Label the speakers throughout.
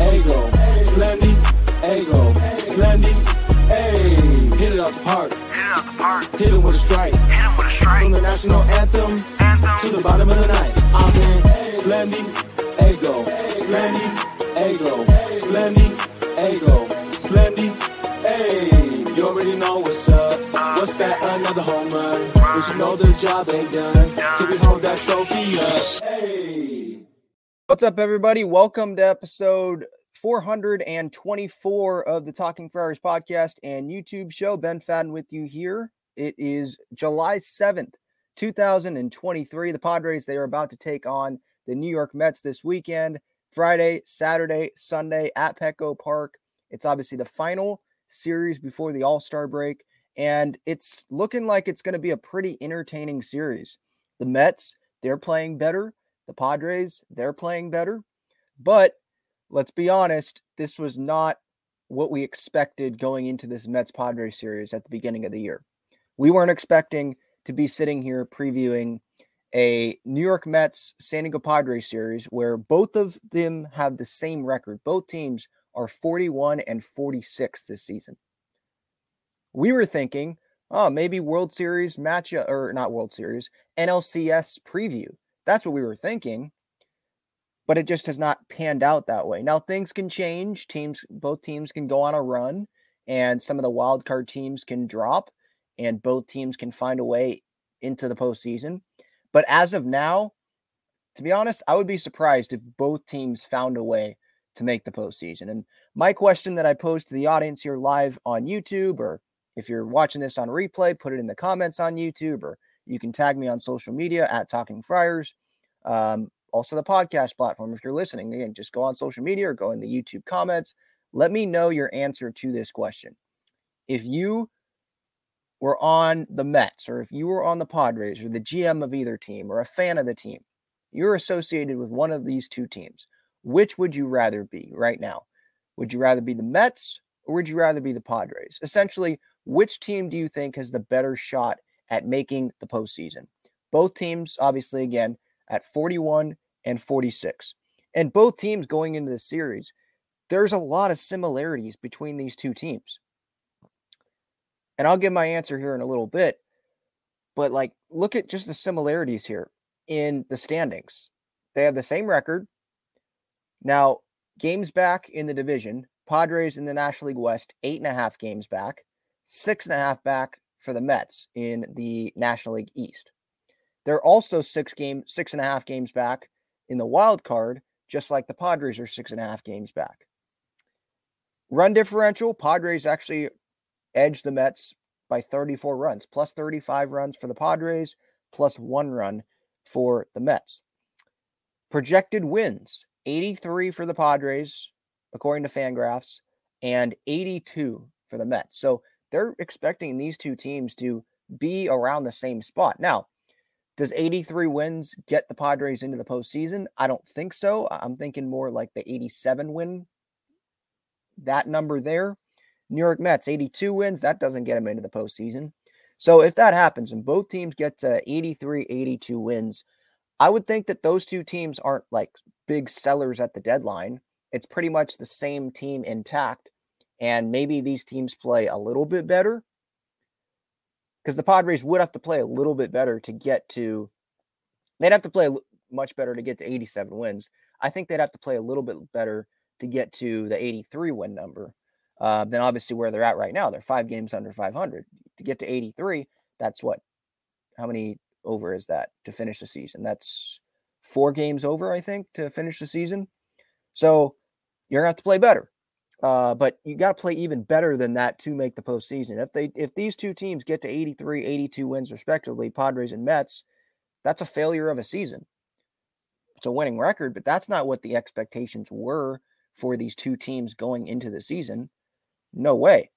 Speaker 1: Ego, Slendy, Ego, Slendy, hey. Hit it up the park. Hit it up the park. Hit it with a strike. Hit it with a strike. From the national anthem, anthem. to the bottom of the night. I'm in Slendy, Ego, Slendy, Ego, Slendy, Ego, Slendy, hey. You already know what's up. What's that? Another home run. But you know the job ain't done till we hold that trophy up. Hey.
Speaker 2: What's up, everybody? Welcome to episode 424 of the Talking Friars podcast and YouTube show. Ben Fadden with you here. It is July 7th, 2023. The Padres, they are about to take on the New York Mets this weekend, Friday, Saturday, Sunday at Petco Park. It's obviously the final series before the All Star break, and it's looking like it's going to be a pretty entertaining series. The Mets, they're playing better. The Padres, they're playing better. But let's be honest, this was not what we expected going into this Mets Padres series at the beginning of the year. We weren't expecting to be sitting here previewing a New York Mets San Diego Padres series where both of them have the same record. Both teams are 41 and 46 this season. We were thinking, oh, maybe World Series match or not World Series, NLCS preview. That's what we were thinking. But it just has not panned out that way. Now things can change. Teams, both teams can go on a run, and some of the wild card teams can drop, and both teams can find a way into the postseason. But as of now, to be honest, I would be surprised if both teams found a way to make the postseason. And my question that I posed to the audience here live on YouTube, or if you're watching this on replay, put it in the comments on YouTube, or you can tag me on social media at Talking Friars. Um, also, the podcast platform. If you're listening, again, just go on social media or go in the YouTube comments. Let me know your answer to this question. If you were on the Mets, or if you were on the Padres, or the GM of either team, or a fan of the team, you're associated with one of these two teams. Which would you rather be right now? Would you rather be the Mets or would you rather be the Padres? Essentially, which team do you think has the better shot at making the postseason. Both teams, obviously, again, at 41 and 46. And both teams going into the series, there's a lot of similarities between these two teams. And I'll give my answer here in a little bit. But like, look at just the similarities here in the standings. They have the same record. Now, games back in the division, Padres in the National League West, eight and a half games back, six and a half back for the Mets in the National League East. They're also six game, six and a half games back in the wild card, just like the Padres are six and a half games back. Run differential, Padres actually edged the Mets by 34 runs, plus 35 runs for the Padres, plus one run for the Mets. Projected wins 83 for the Padres, according to Fangraphs, and 82 for the Mets. So they're expecting these two teams to be around the same spot. Now, does 83 wins get the Padres into the postseason? I don't think so. I'm thinking more like the 87 win, that number there. New York Mets, 82 wins. That doesn't get them into the postseason. So if that happens and both teams get to 83, 82 wins, I would think that those two teams aren't like big sellers at the deadline. It's pretty much the same team intact. And maybe these teams play a little bit better because the Padres would have to play a little bit better to get to, they'd have to play much better to get to 87 wins. I think they'd have to play a little bit better to get to the 83 win number uh, than obviously where they're at right now. They're five games under 500. To get to 83, that's what? How many over is that to finish the season? That's four games over, I think, to finish the season. So you're gonna have to play better. Uh, but you got to play even better than that to make the postseason. If they if these two teams get to 83, 82 wins respectively, Padres and Mets, that's a failure of a season. It's a winning record, but that's not what the expectations were for these two teams going into the season. No way.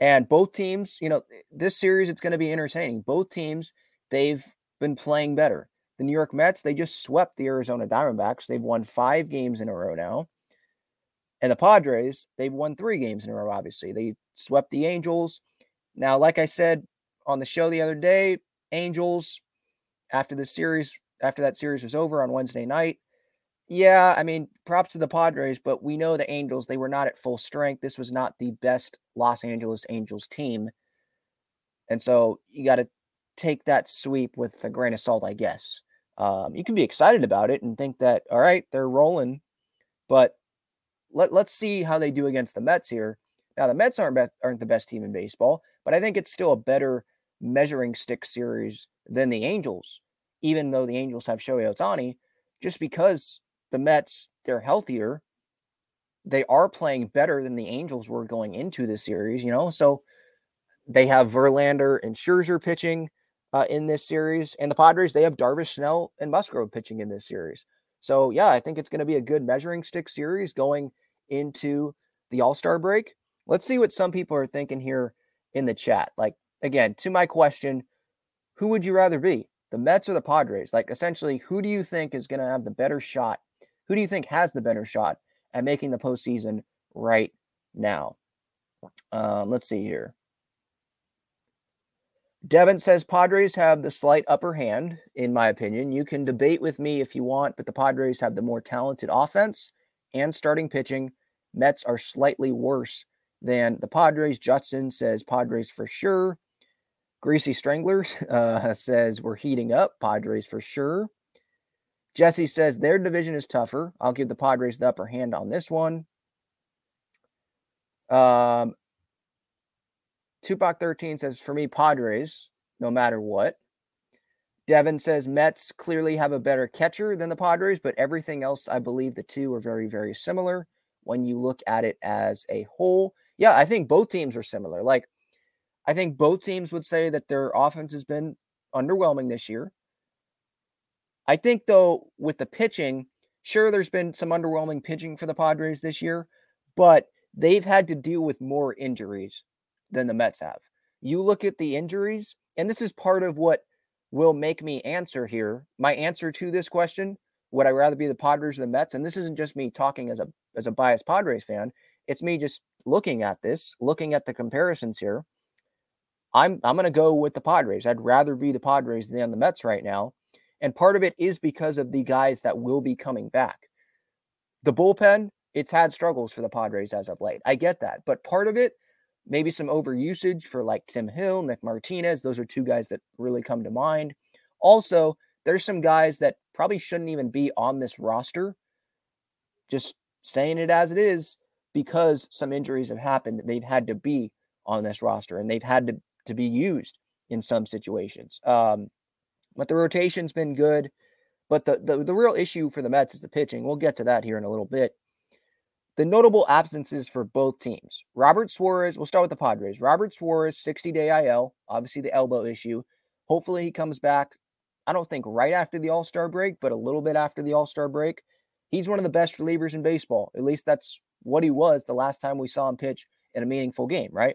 Speaker 2: And both teams, you know, this series it's going to be entertaining. Both teams, they've been playing better. The New York Mets, they just swept the Arizona Diamondbacks. They've won 5 games in a row now. And the Padres, they've won three games in a row, obviously. They swept the Angels. Now, like I said on the show the other day, Angels, after the series, after that series was over on Wednesday night, yeah, I mean, props to the Padres, but we know the Angels, they were not at full strength. This was not the best Los Angeles Angels team. And so you got to take that sweep with a grain of salt, I guess. Um, you can be excited about it and think that, all right, they're rolling, but let, let's see how they do against the Mets here. Now, the Mets aren't, best, aren't the best team in baseball, but I think it's still a better measuring stick series than the Angels, even though the Angels have Shohei Ohtani, just because the Mets, they're healthier. They are playing better than the Angels were going into the series, you know? So they have Verlander and Scherzer pitching uh, in this series. And the Padres, they have Darvish Snell and Musgrove pitching in this series. So, yeah, I think it's going to be a good measuring stick series going into the All Star break. Let's see what some people are thinking here in the chat. Like, again, to my question, who would you rather be, the Mets or the Padres? Like, essentially, who do you think is going to have the better shot? Who do you think has the better shot at making the postseason right now? Um, let's see here. Devin says Padres have the slight upper hand, in my opinion. You can debate with me if you want, but the Padres have the more talented offense and starting pitching. Mets are slightly worse than the Padres. Justin says Padres for sure. Greasy Stranglers uh, says we're heating up. Padres for sure. Jesse says their division is tougher. I'll give the Padres the upper hand on this one. Um, Tupac 13 says, for me, Padres, no matter what. Devin says Mets clearly have a better catcher than the Padres, but everything else, I believe the two are very, very similar when you look at it as a whole. Yeah, I think both teams are similar. Like, I think both teams would say that their offense has been underwhelming this year. I think, though, with the pitching, sure, there's been some underwhelming pitching for the Padres this year, but they've had to deal with more injuries than the Mets have. You look at the injuries, and this is part of what will make me answer here. My answer to this question, would I rather be the Padres or the Mets? And this isn't just me talking as a as a biased Padres fan. It's me just looking at this, looking at the comparisons here. I'm I'm going to go with the Padres. I'd rather be the Padres than the Mets right now. And part of it is because of the guys that will be coming back. The bullpen, it's had struggles for the Padres as of late. I get that. But part of it maybe some overusage for like Tim Hill, Nick Martinez. Those are two guys that really come to mind. Also, there's some guys that probably shouldn't even be on this roster. Just saying it as it is because some injuries have happened. They've had to be on this roster and they've had to, to be used in some situations. Um, but the rotation's been good. But the, the, the real issue for the Mets is the pitching. We'll get to that here in a little bit. The notable absences for both teams. Robert Suarez, we'll start with the Padres. Robert Suarez, 60 day IL, obviously the elbow issue. Hopefully he comes back. I don't think right after the All Star break, but a little bit after the All Star break. He's one of the best relievers in baseball. At least that's what he was the last time we saw him pitch in a meaningful game, right?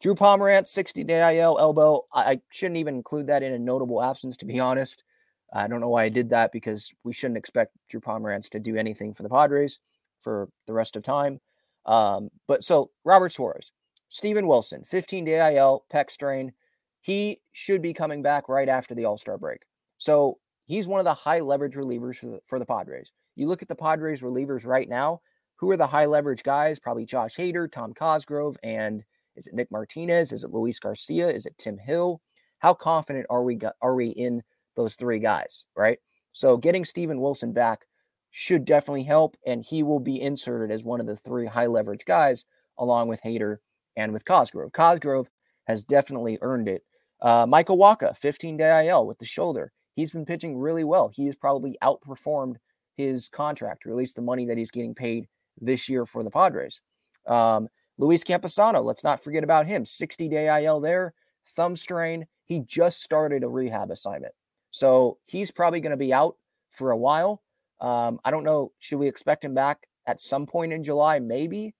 Speaker 2: Drew Pomeranz, 60 day IL elbow. I shouldn't even include that in a notable absence, to be honest. I don't know why I did that because we shouldn't expect Drew Pomeranz to do anything for the Padres for the rest of time. Um, but so Robert Suarez, Steven Wilson, 15 day IL, pec strain. He should be coming back right after the All Star break. So he's one of the high leverage relievers for the, for the Padres. You look at the Padres relievers right now, who are the high leverage guys? Probably Josh Hader, Tom Cosgrove, and is it Nick Martinez? Is it Luis Garcia? Is it Tim Hill? How confident are we are we in those three guys, right? So getting Steven Wilson back should definitely help, and he will be inserted as one of the three high leverage guys, along with Hader and with Cosgrove. Cosgrove has definitely earned it. Uh, Michael Wacha, 15 day IL with the shoulder. He's been pitching really well. He has probably outperformed his contract, or at least the money that he's getting paid this year for the Padres. Um, Luis Campusano, let's not forget about him. 60 day IL there, thumb strain. He just started a rehab assignment. So he's probably going to be out for a while. Um, I don't know. Should we expect him back at some point in July? Maybe,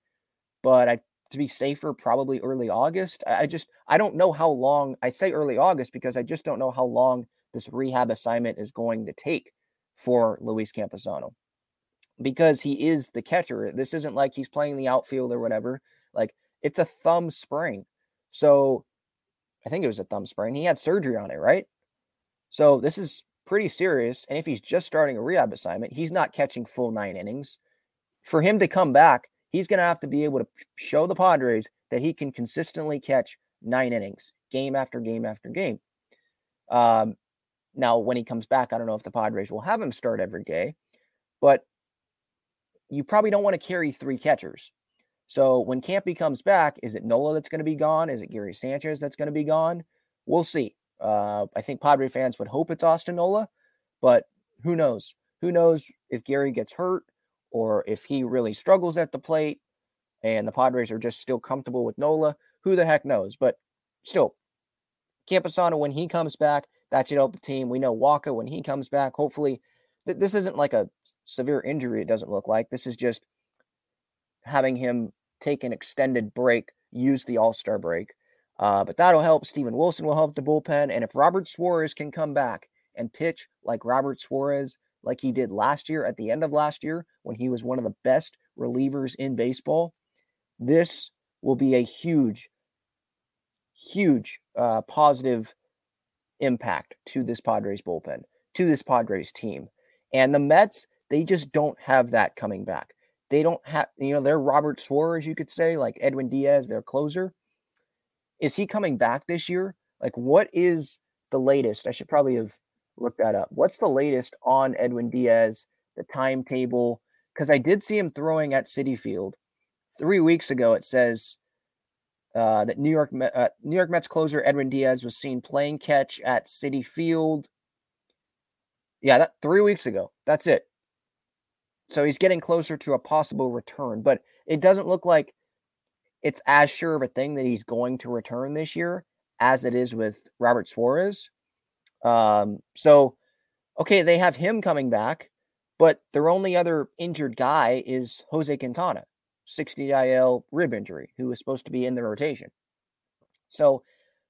Speaker 2: but I, to be safer, probably early August. I, I just I don't know how long. I say early August because I just don't know how long this rehab assignment is going to take for Luis Campusano because he is the catcher. This isn't like he's playing the outfield or whatever. Like it's a thumb sprain. So I think it was a thumb sprain. He had surgery on it, right? So this is pretty serious. And if he's just starting a rehab assignment, he's not catching full nine innings. For him to come back, he's going to have to be able to show the Padres that he can consistently catch nine innings, game after game after game. Um, now, when he comes back, I don't know if the Padres will have him start every day, but you probably don't want to carry three catchers. So when Campy comes back, is it Nola that's going to be gone? Is it Gary Sanchez that's going to be gone? We'll see. Uh, I think Padre fans would hope it's Austin Nola, but who knows? Who knows if Gary gets hurt or if he really struggles at the plate and the Padres are just still comfortable with Nola? Who the heck knows? But still, Campusano, when he comes back, that should help the team. We know Wacha, when he comes back, hopefully, th- this isn't like a severe injury, it doesn't look like. This is just having him take an extended break, use the All Star break. Uh, but that'll help. Steven Wilson will help the bullpen. And if Robert Suarez can come back and pitch like Robert Suarez, like he did last year at the end of last year when he was one of the best relievers in baseball, this will be a huge, huge uh, positive impact to this Padres bullpen, to this Padres team. And the Mets, they just don't have that coming back. They don't have, you know, they're Robert Suarez, you could say, like Edwin Diaz, their closer. Is he coming back this year? Like, what is the latest? I should probably have looked that up. What's the latest on Edwin Diaz, the timetable? Because I did see him throwing at Citi Field three weeks ago. It says uh, that New York uh, New York Mets closer Edwin Diaz was seen playing catch at Citi Field. Yeah, that three weeks ago. That's it. So he's getting closer to a possible return, but it doesn't look like it's as sure of a thing that he's going to return this year as it is with Robert Suarez. Um, so, okay, they have him coming back, but their only other injured guy is Jose Quintana, 60 IL rib injury, who was supposed to be in the rotation. So,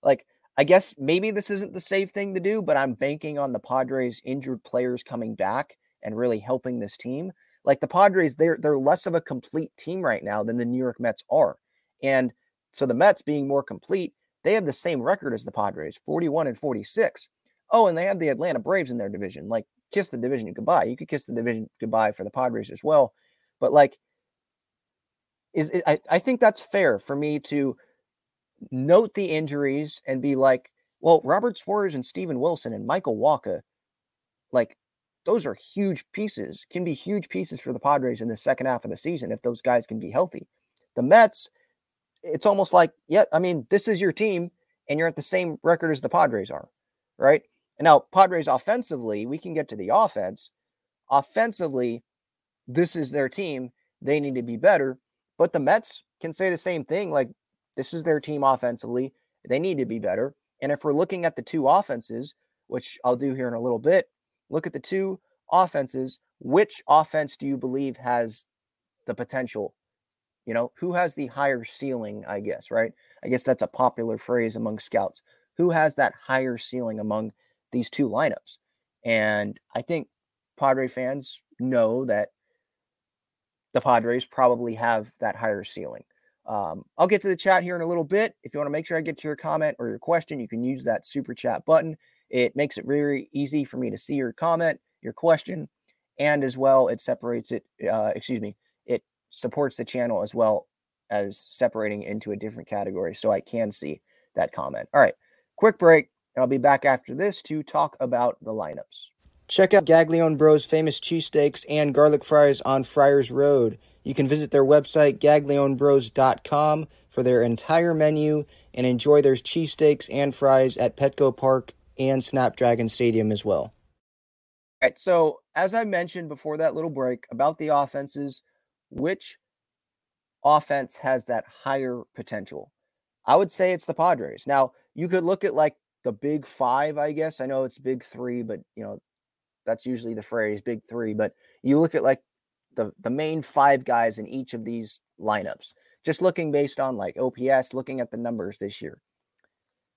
Speaker 2: like, I guess maybe this isn't the safe thing to do, but I'm banking on the Padres' injured players coming back and really helping this team. Like the Padres, they're they're less of a complete team right now than the New York Mets are. And so the Mets being more complete, they have the same record as the Padres, 41 and 46. Oh, and they have the Atlanta Braves in their division. Like, kiss the division goodbye. You could kiss the division goodbye for the Padres as well. But like, is it, I, I think that's fair for me to note the injuries and be like, well, Robert Suarez and Steven Wilson and Michael Wacha, like those are huge pieces, can be huge pieces for the Padres in the second half of the season if those guys can be healthy. The Mets, it's almost like, yeah, I mean, this is your team and you're at the same record as the Padres are, right? And now, Padres offensively, we can get to the offense. Offensively, this is their team. They need to be better. But the Mets can say the same thing. Like, this is their team offensively. They need to be better. And if we're looking at the two offenses, which I'll do here in a little bit, look at the two offenses. Which offense do you believe has the potential? You know, who has the higher ceiling, I guess, right? I guess that's a popular phrase among scouts. Who has that higher ceiling among these two lineups? And I think Padre fans know that the Padres probably have that higher ceiling. Um, I'll get to the chat here in a little bit. If you want to make sure I get to your comment or your question, you can use that super chat button. It makes it very easy for me to see your comment, your question, and as well, it separates it. Uh, excuse me, it supports the channel as well as separating into a different category so I can see that comment. All right, quick break, and I'll be back after this to talk about the lineups. Check out Gaglione Bros' famous cheesesteaks and garlic fries on Friars Road. You can visit their website, gaglionebros.com, for their entire menu and enjoy their cheesesteaks and fries at Petco Park and Snapdragon Stadium as well. All right. So, as I mentioned before that little break about the offenses, which offense has that higher potential? I would say it's the Padres. Now, you could look at like the big five, I guess. I know it's big three, but you know, that's usually the phrase big three. But you look at like the, the main five guys in each of these lineups, just looking based on like OPS, looking at the numbers this year.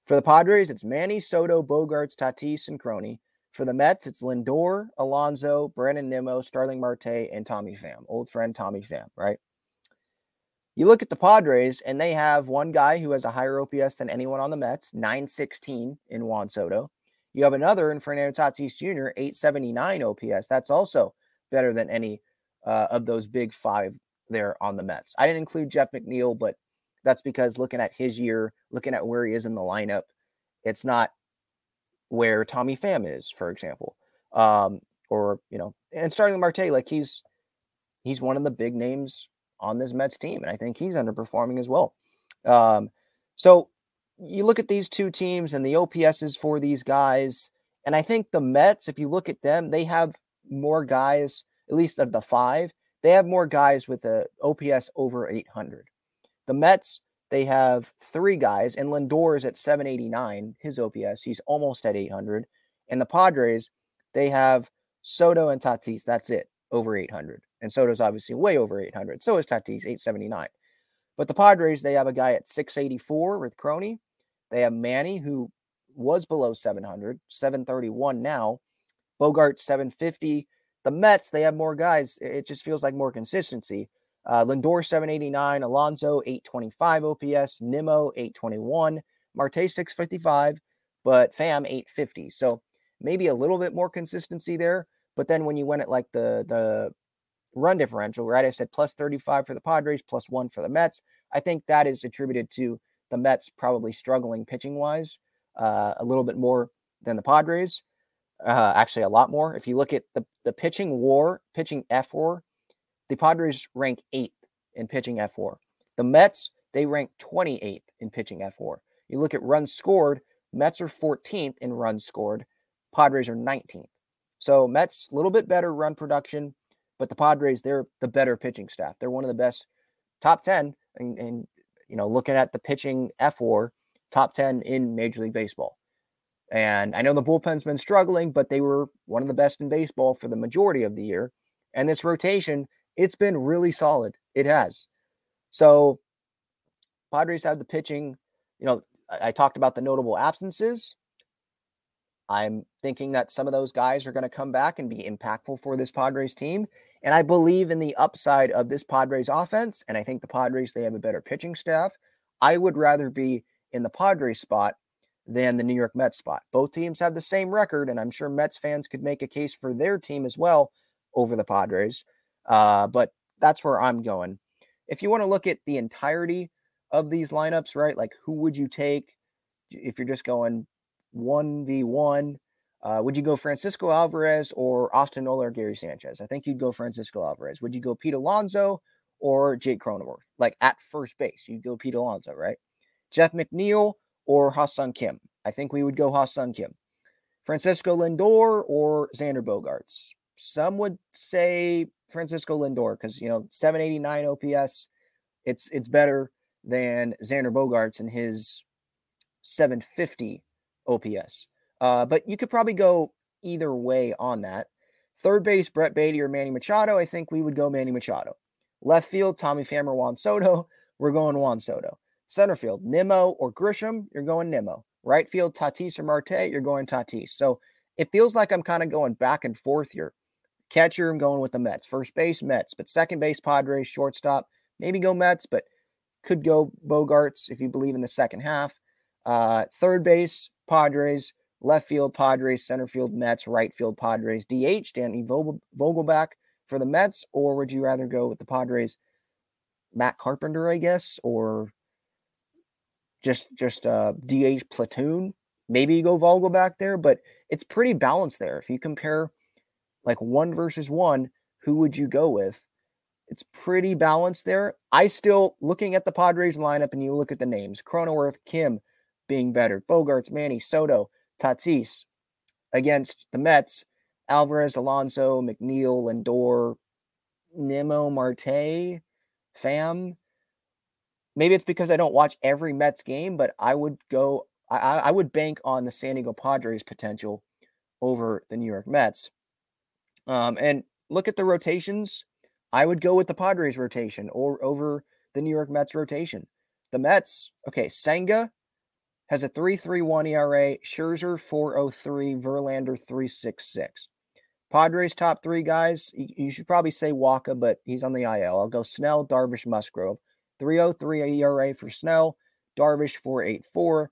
Speaker 2: For the Padres, it's Manny, Soto, Bogaerts, Tatis, and Crony. For the Mets, it's Lindor, Alonso, Brandon Nimmo, Starling Marte, and Tommy Pham, old friend Tommy Pham, right? You look at the Padres, and they have one guy who has a higher OPS than anyone on the Mets, 916 in Juan Soto. You have another in Fernando Tatis Jr., 879 OPS. That's also better than any uh, of those big five there on the Mets. I didn't include Jeff McNeil, but that's because looking at his year, looking at where he is in the lineup, it's not where Tommy Pham is, for example. Um, or, you know, and Starling Marte, like he's he's one of the big names on this Mets team, and I think he's underperforming as well. Um, so you look at these two teams and the OPSs for these guys, and I think the Mets, if you look at them, they have more guys, at least of the five, they have more guys with a OPS over 800. The Mets, they have three guys, and Lindor is at 789, his OPS. He's almost at 800. And the Padres, they have Soto and Tatis. That's it, over 800. And Soto's obviously way over 800. So is Tatis, 879. But the Padres, they have a guy at 684 with Crony. They have Manny, who was below 700, 731 now. Bogart, 750. The Mets, they have more guys. It just feels like more consistency. Uh, Lindor 789, Alonso 825 OPS, Nimmo 821, Marte 655, but Pham, 850. So maybe a little bit more consistency there. But then when you went at like the the run differential, right? I said plus 35 for the Padres, plus one for the Mets. I think that is attributed to the Mets probably struggling pitching wise uh, a little bit more than the Padres. Uh, actually, a lot more. If you look at the, the pitching war, pitching fWAR, the Padres rank eighth in pitching fWAR. The Mets, they rank 28th in pitching fWAR. You look at runs scored, Mets are 14th in runs scored, Padres are 19th. So Mets a little bit better run production, but the Padres they're the better pitching staff. They're one of the best top 10 and, and you know looking at the pitching fWAR, top 10 in Major League Baseball. And I know the bullpen's been struggling, but they were one of the best in baseball for the majority of the year. And this rotation it's been really solid. It has. So Padres have the pitching. You know, I, I talked about the notable absences. I'm thinking that some of those guys are going to come back and be impactful for this Padres team. And I believe in the upside of this Padres offense. And I think the Padres, they have a better pitching staff. I would rather be in the Padres spot than the New York Mets spot. Both teams have the same record. And I'm sure Mets fans could make a case for their team as well over the Padres. Uh, but that's where I'm going. If you want to look at the entirety of these lineups, right? Like who would you take if you're just going 1v1? Uh, would you go Francisco Alvarez or Austin Nola or Gary Sanchez? I think you'd go Francisco Alvarez. Would you go Pete Alonso or Jake Cronenworth? Like at first base, you'd go Pete Alonso, right? Jeff McNeil or Ha-Seong Kim? I think we would go Ha-Seong Kim. Francisco Lindor or Xander Bogaerts? Some would say Francisco Lindor because you know 789 OPS. It's it's better than Xander Bogaerts and his 750 OPS. Uh, but you could probably go either way on that. Third base, Brett Baty or Manny Machado. I think we would go Manny Machado. Left field, Tommy Pham or Juan Soto. We're going Juan Soto. Center field, Nimmo or Grisham. You're going Nimmo. Right field, Tatis or Marte. You're going Tatis. So it feels like I'm kind of going back and forth here. Catcher, I'm going with the Mets. First base, Mets. But second base, Padres. Shortstop, maybe go Mets, but could go Bogaerts if you believe in the second half. Uh, third base, Padres. Left field, Padres. Center field, Mets. Right field, Padres. DH, Danny Vogelbach for the Mets. Or would you rather go with the Padres? Matt Carpenter, I guess, or just just uh DH platoon. Maybe you go Vogelbach there, but it's pretty balanced there. If you compare like one versus one, who would you go with? It's pretty balanced there. I still looking at the Padres lineup and you look at the names Cronenworth, Kim being better, Bogaerts, Manny, Soto, Tatis against the Mets, Alvarez, Alonso, McNeil, Lindor, Nimmo, Marte, Pham. Maybe it's because I don't watch every Mets game, but I would go, I, I would bank on the San Diego Padres potential over the New York Mets. Um, and look at the rotations. I would go with the Padres rotation or over the New York Mets rotation. The Mets, okay, Senga has a 3.31 ERA, Scherzer 4.03, Verlander 3.66. Padres top three guys, you, should probably say Wacha, but he's on the IL. I'll go Snell, Darvish, Musgrove. 3.03 ERA for Snell, Darvish 4.84,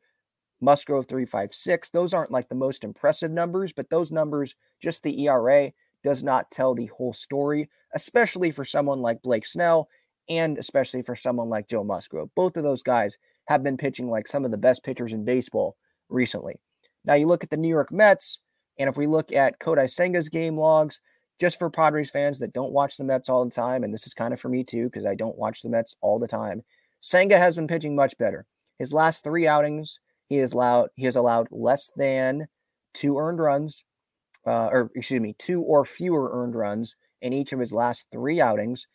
Speaker 2: Musgrove 3.56. Those aren't like the most impressive numbers, but those numbers, just the ERA, does not tell the whole story, especially for someone like Blake Snell and especially for someone like Joe Musgrove. Both of those guys have been pitching like some of the best pitchers in baseball recently. Now you look at the New York Mets, and if we look at Kodai Senga's game logs, just for Padres fans that don't watch the Mets all the time, and this is kind of for me too, because I don't watch the Mets all the time, Senga has been pitching much better. His last three outings, he has allowed he has allowed less than two earned runs uh, or excuse me, two or fewer earned runs in each of his last three outings.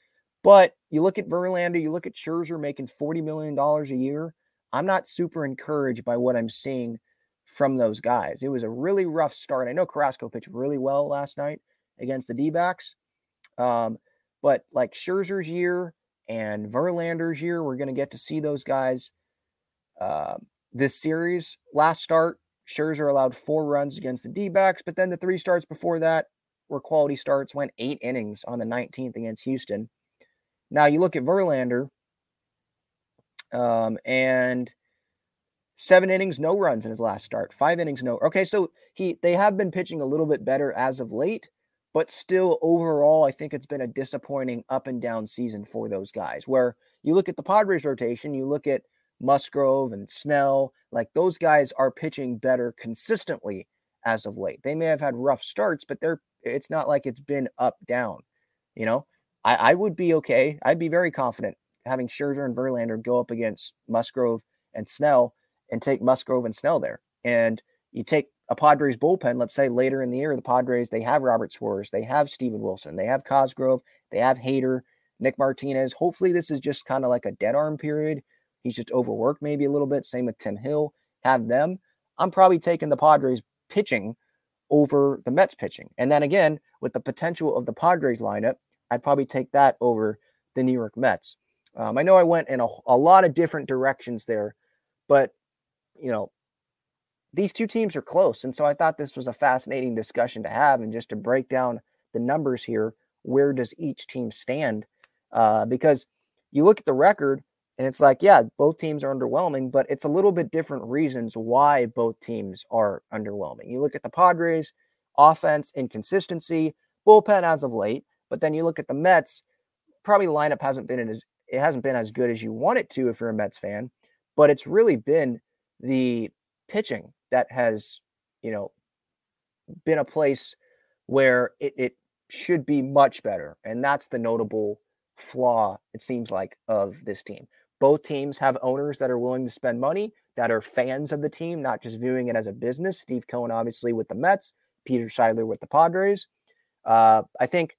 Speaker 2: But you look at Verlander, you look at Scherzer making $40 million a year. I'm not super encouraged by what I'm seeing from those guys. It was a really rough start. I know Carrasco pitched really well last night against the D backs. Um, but like Scherzer's year and Verlander's year, we're going to get to see those guys uh, this series. Last start, Scherzer allowed four runs against the D backs, but then the three starts before that were quality starts, went eight innings on the 19th against Houston. Now you look at Verlander, um, and seven innings, no runs in his last start, five innings, no. Okay, so he they have been pitching a little bit better as of late, but still overall, I think it's been a disappointing up and down season for those guys. Where you look at the Padres rotation, you look at Musgrove and Snell, like those guys are pitching better consistently as of late. They may have had rough starts, but they're it's not like it's been up down. You know, I, I would be okay. I'd be very confident having Scherzer and Verlander go up against Musgrove and Snell and take Musgrove and Snell there. And you take a Padres bullpen, let's say later in the year, the Padres, they have Robert Suarez, they have Steven Wilson, they have Cosgrove, they have Hader, Nick Martinez. Hopefully, this is just kind of like a dead arm period He's just overworked maybe a little bit. Same with Tim Hill. Have them. I'm probably taking the Padres pitching over the Mets pitching. And then again, with the potential of the Padres lineup, I'd probably take that over the New York Mets. Um, I know I went in a, a lot of different directions there, but you know, these two teams are close. And so I thought this was a fascinating discussion to have and just to break down the numbers here. Where does each team stand? Uh, because you look at the record, and it's like, yeah, both teams are underwhelming, but it's a little bit different reasons why both teams are underwhelming. You look at the Padres, offense inconsistency, bullpen as of late, but then you look at the Mets, probably lineup hasn't been as it hasn't been as good as you want it to if you're a Mets fan, but it's really been the pitching that has, you know, been a place where it, it should be much better. And that's the notable flaw, it seems like, of this team. Both teams have owners that are willing to spend money. that are fans of the team, not just viewing it as a business. Steve Cohen, obviously, with the Mets, Peter Seidler with the Padres. Uh, I think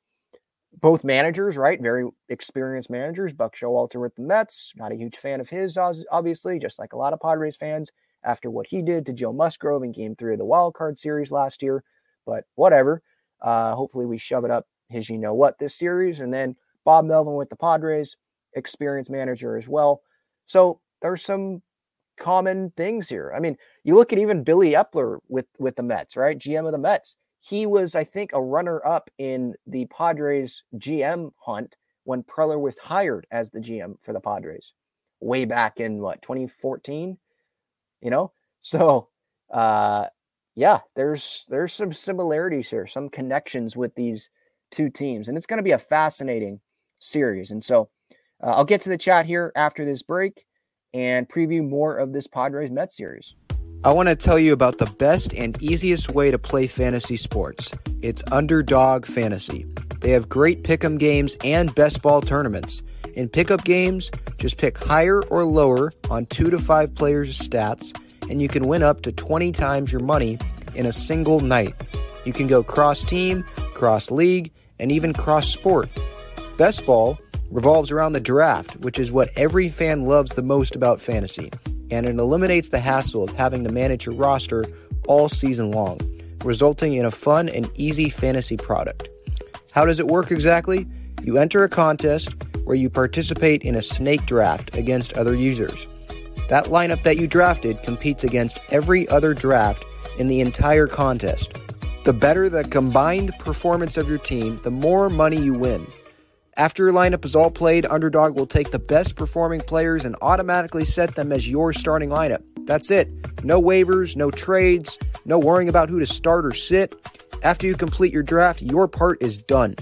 Speaker 2: both managers, right? Very experienced managers. Buck Showalter with the Mets, not a huge fan of his, obviously, just like a lot of Padres fans after what he did to Joe Musgrove in game three of the wild card series last year. But whatever. Uh, hopefully, we shove it up his you know what this series. And then Bob Melvin with the Padres, experienced manager as well. So there's some common things here. I mean, you look at even Billy Eppler with with the Mets, right? GM of the Mets. He was, I think, a runner up in the Padres GM hunt when Preller was hired as the GM for the Padres way back in what 2014. You know, so uh, yeah, there's there's some similarities here, some connections with these two teams, and it's going to be a fascinating series. And so uh, I'll get to the chat here after this break and preview more of this Padres Mets series.
Speaker 3: I want to tell you about the best and easiest way to play fantasy sports. It's Underdog Fantasy. They have great pick'em games and best ball tournaments. In pick'em games, just pick higher or lower on two to five players' stats, and you can win up to 20 times your money in a single night. You can go cross team, cross league, and even cross sport. Best ball revolves around the draft, which is what every fan loves the most about fantasy, and it eliminates the hassle of having to manage your roster all season long, resulting in a fun and easy fantasy product. How does it work exactly? You enter a contest where you participate in a snake draft against other users. That lineup that you drafted competes against every other draft in the entire contest. The better the combined performance of your team, the more money you win. After your lineup is all played, Underdog will take the best performing players and automatically set them as your starting lineup. That's it. No waivers, no trades, no worrying about who to start or sit. After you complete your draft, your part is done.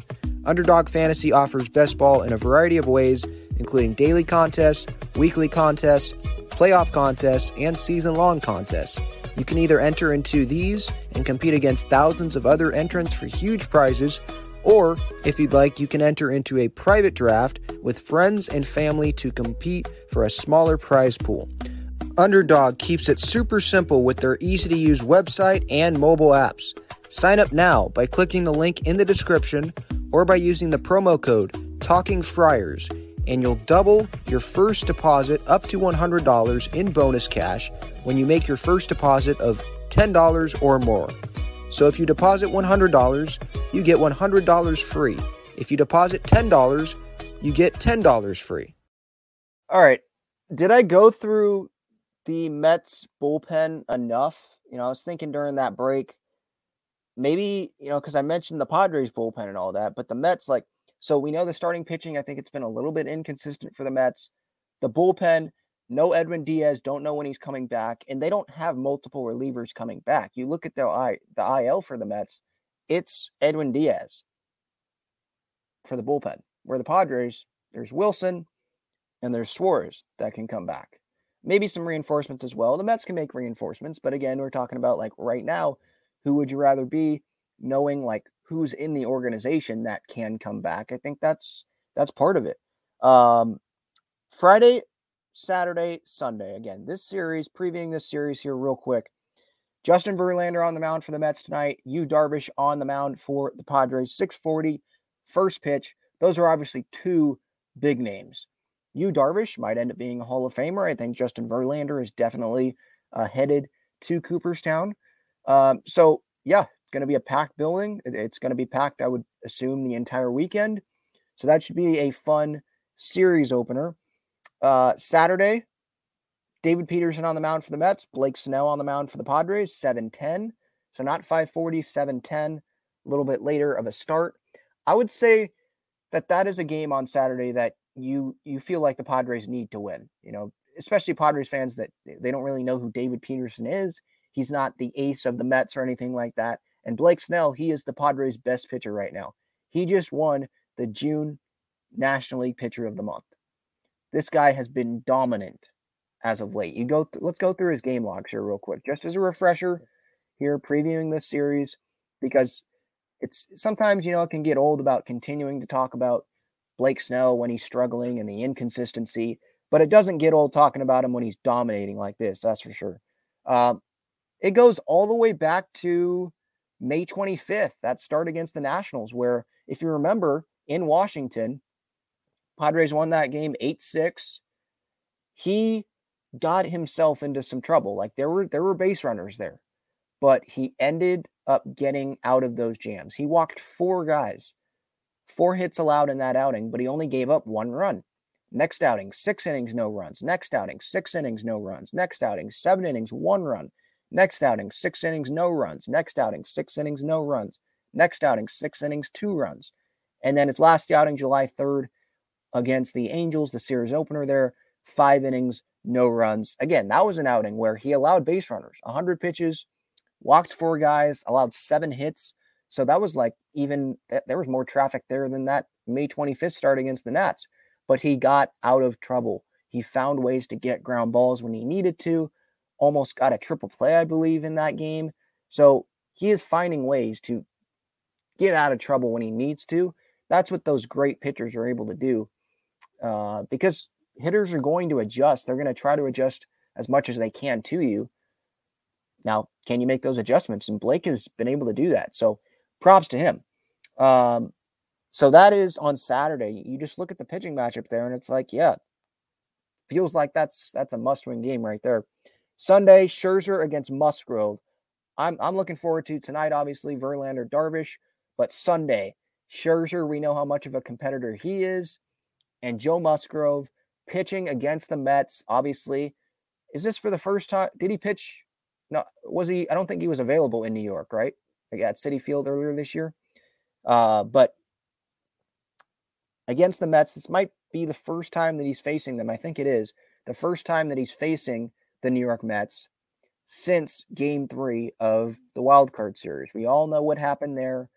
Speaker 3: Underdog Fantasy offers best ball in a variety of ways, including daily contests, weekly contests, playoff contests, and season long contests. You can either enter into these and compete against thousands of other entrants for huge prizes or, if you'd like, you can enter into a private draft with friends and family to compete for a smaller prize pool. Underdog keeps it super simple with their easy to use website and mobile apps. Sign up now by clicking the link in the description or by using the promo code Talking Friars, and you'll double your first deposit up to $100 in bonus cash when you make your first deposit of $10 or more. So if you deposit $100, you get $100 free. If you deposit $10, you get $10 free.
Speaker 2: All right. Did I go through the Mets bullpen enough? You know, I was thinking during that break, maybe, you know, because I mentioned the Padres bullpen and all that, but the Mets, like, so we know the starting pitching, I think it's been a little bit inconsistent for the Mets. The bullpen, no Edwin Diaz, don't know when he's coming back, and they don't have multiple relievers coming back. You look at the I the IL for the Mets, it's Edwin Diaz for the bullpen. Where the Padres, there's Wilson and there's Suarez that can come back. Maybe some reinforcements as well. The Mets can make reinforcements, but again, we're talking about like right now, who would you rather be knowing like who's in the organization that can come back? I think that's that's part of it. Um Friday, Saturday, Sunday. Again, this series, previewing this series here real quick. Justin Verlander on the mound for the Mets tonight. Yu Darvish on the mound for the Padres. 640, first pitch. Those are obviously two big names. Yu Darvish might end up being a Hall of Famer. I think Justin Verlander is definitely uh, headed to Cooperstown. Um, so, yeah, it's going to be a packed building. It's going to be packed, I would assume, the entire weekend. So that should be a fun series opener. Uh, Saturday, David Peterson on the mound for the Mets, Blake Snell on the mound for the Padres, 710. So not 540, 710, a little bit later of a start. I would say that that is a game on Saturday that you you feel like the Padres need to win. You know, especially Padres fans that they don't really know who David Peterson is. He's not the ace of the Mets or anything like that. And Blake Snell, he is the Padres' best pitcher right now. He just won the June National League Pitcher of the Month this guy has been dominant as of late. You go, th- let's go through his game logs here real quick, just as a refresher here, previewing this series, because it's sometimes you know it can get old about continuing to talk about Blake Snell when he's struggling and the inconsistency. but it doesn't get old talking about him when he's dominating like this. That's for sure. Um, it goes all the way back to May 25th, that start against the Nationals, where if you remember in Washington, Padres won that game 8 6. He got himself into some trouble. Like there were there were base runners there, but he ended up getting out of those jams. He walked four guys, four hits allowed in that outing, but he only gave up one run. Next outing, six innings, no runs. Next outing, six innings, no runs. Next outing, seven innings, one run. Next outing, six innings, no runs. Next outing, six innings, no runs. Next outing, six innings, two runs. And then his last outing, July 3rd, against the Angels, the series opener there, five innings, no runs. Again, that was an outing where he allowed base runners, 100 pitches, walked four guys, allowed seven hits. So that was like even there was more traffic there than that May 25th start against the Nats. But he got out of trouble. He found ways to get ground balls when he needed to, almost got a triple play, I believe, in that game. So he is finding ways to get out of trouble when he needs to. That's what those great pitchers are able to do uh, because hitters are going to adjust. They're going to try to adjust as much as they can to you. Now, can you make those adjustments? And Blake has been able to do that. So props to him. Um, so that is on Saturday. You just look at the pitching matchup there, and it's like, yeah, feels like that's that's a must-win game right there. Sunday, Scherzer against Musgrove. I'm I'm looking forward to tonight, obviously, Verlander, Darvish, but Sunday, Scherzer, we know how much of a competitor he is, and Joe Musgrove pitching against the Mets. Obviously, is this for the first time? Did he pitch? No, was he? I don't think he was available in New York, right? Like at Citi Field earlier this year. Uh, but against the Mets, this might be the first time that he's facing them. I think it is the first time that he's facing the New York Mets since game three of the wild card series. We all know what happened there.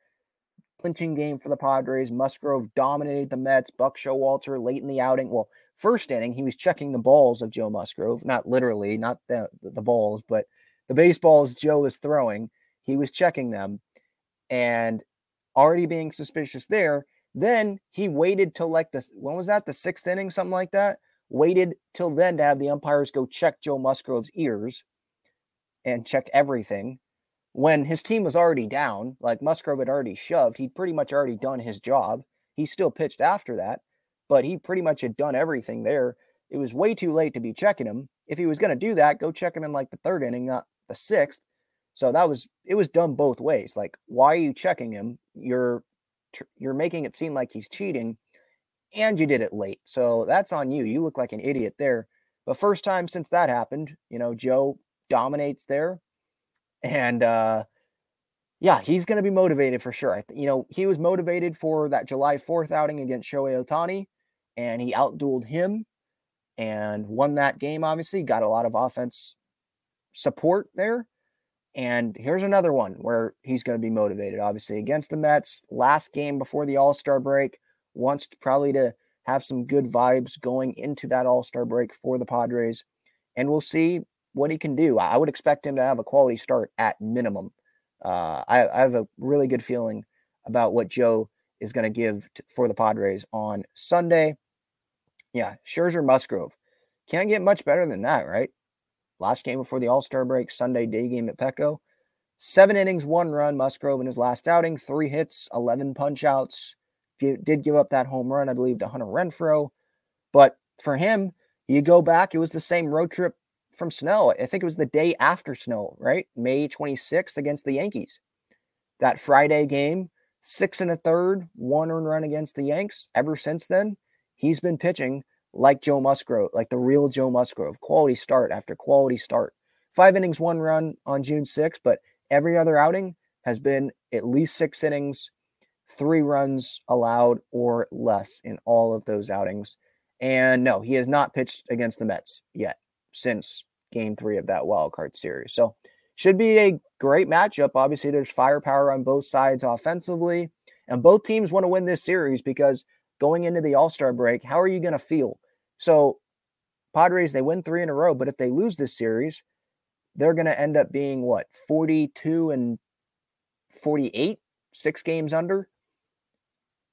Speaker 2: Clinching game for the Padres. Musgrove dominated the Mets. Buck Showalter late in the outing. Well, first inning, he was checking the balls of Joe Musgrove, not literally, not the, the balls, but the baseballs Joe was throwing. He was checking them and already being suspicious there. Then he waited till like the when was that? The sixth inning, something like that. Waited till then to have the umpires go check Joe Musgrove's ears and check everything. When his team was already down, like Musgrove had already shoved, he'd pretty much already done his job. He still pitched after that but he pretty much had done everything there. It was way too late to be checking him. If he was going to do that, go check him in like the third inning, not the sixth. So that was it was done both ways. Like, why are you checking him? You're you're making it seem like he's cheating, and you did it late. So that's on you. You look like an idiot there. But first time since that happened, you know, Joe dominates there, and uh, yeah, he's going to be motivated for sure. You know, he was motivated for that July 4th outing against Shohei Ohtani and he outdueled him and won that game, obviously. Got a lot of offense support there. And here's another one where he's going to be motivated, obviously, against the Mets. Last game before the All Star break, wants to, probably to have some good vibes going into that All Star break for the Padres. And we'll see what he can do. I would expect him to have a quality start at minimum. Uh, I, I have a really good feeling about what Joe is going to give for the Padres on Sunday. Yeah, Scherzer Musgrove. Can't get much better than that, right? Last game before the All Star break, Sunday day game at Petco. Seven innings, one run. Musgrove in his last outing, three hits, 11 punch outs. Did give up that home run, I believe, to Hunter Renfroe. But for him, you go back, it was the same road trip from Snell. I think it was the day after Snell, right? May 26th against the Yankees. That Friday game, six and a third, one earned run against the Yanks. Ever since then, he's been pitching like Joe Musgrove, like the real Joe Musgrove, quality start after quality start. Five innings, one run on June 6th, but every other outing has been at least six innings, three runs allowed or less in all of those outings. And no, he has not pitched against the Mets yet since game three of that wild card series. So should be a great matchup. Obviously, there's firepower on both sides offensively, and both teams want to win this series because – going into the All Star break, how are you going to feel? So, Padres, they win three in a row, but if they lose this series, they're going to end up being what, 42 and 48, six games under?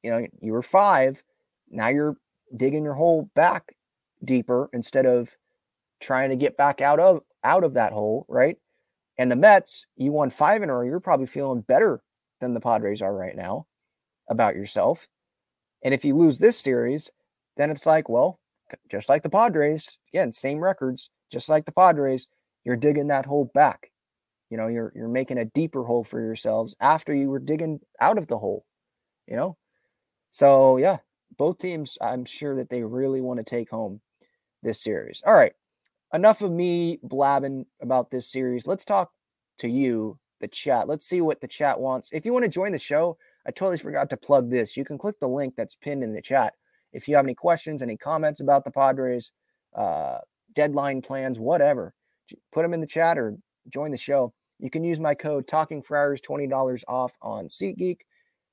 Speaker 2: You know, you were five. Now you're digging your hole back deeper instead of trying to get back out of out of that hole, right? And the Mets, you won five in a row. You're probably feeling better than the Padres are right now about yourself. And if you lose this series, then it's like, well, just like the Padres, again, same records, just like the Padres, you're digging that hole back. You know, you're you're making a deeper hole for yourselves after you were digging out of the hole. You know? So yeah, both teams, I'm sure that they really want to take home this series. All right. Enough of me blabbing about this series. Let's talk to you, the chat. Let's see what the chat wants. If you want to join the show, I totally forgot to plug this. You can click the link that's pinned in the chat. If you have any questions, any comments about the Padres, uh, deadline plans, whatever, put them in the chat or join the show. You can use my code Talking Friars, $20 off on SeatGeek.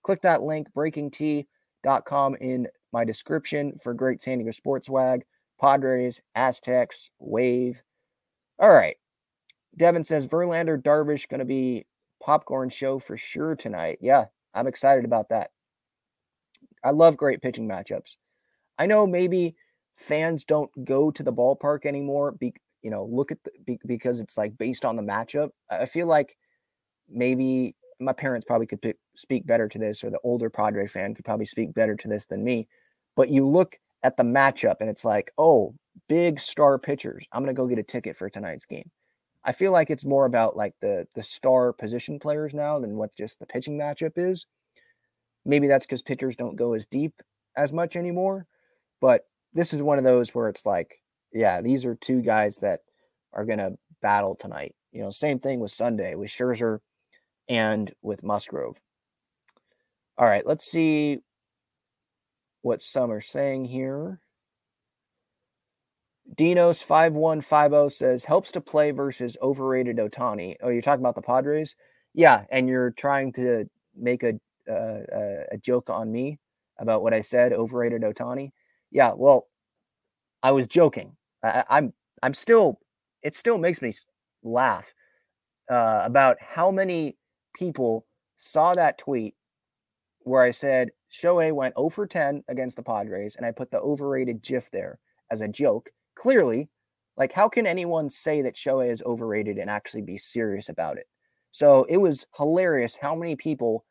Speaker 2: Click that link, breakingt.com in my description for great San Diego sports swag. Padres, Aztecs, Wave. All right. Devin says Verlander, Darvish going to be popcorn show for sure tonight. Yeah, I'm excited about that. I love great pitching matchups. I know maybe fans don't go to the ballpark anymore. Be, you know, look at the be, because it's like based on the matchup. I feel like maybe my parents probably could pick, speak better to this, or the older Padre fan could probably speak better to this than me. But you look at the matchup and it's like, oh, big star pitchers. I'm gonna go get a ticket for tonight's game. I feel like it's more about like the the star position players now than what just the pitching matchup is. Maybe that's because pitchers don't go as deep as much anymore. But this is one of those where it's like, yeah, these are two guys that are gonna battle tonight. You know, same thing with Sunday with Scherzer and with Musgrove. All right, let's see what some are saying here. Dinos 5150 says helps to play versus overrated Ohtani. Oh, you're talking about the Padres? Yeah, and you're trying to make a uh, a joke on me about what I said, overrated Ohtani. Yeah, well, I was joking. I, I'm I'm still it still makes me laugh uh, about how many people saw that tweet where I said Shohei went 0 for 10 against the Padres, and I put the overrated GIF there as a joke clearly, like, how can anyone say that Shohei is overrated and actually be serious about it? So it was hilarious how many people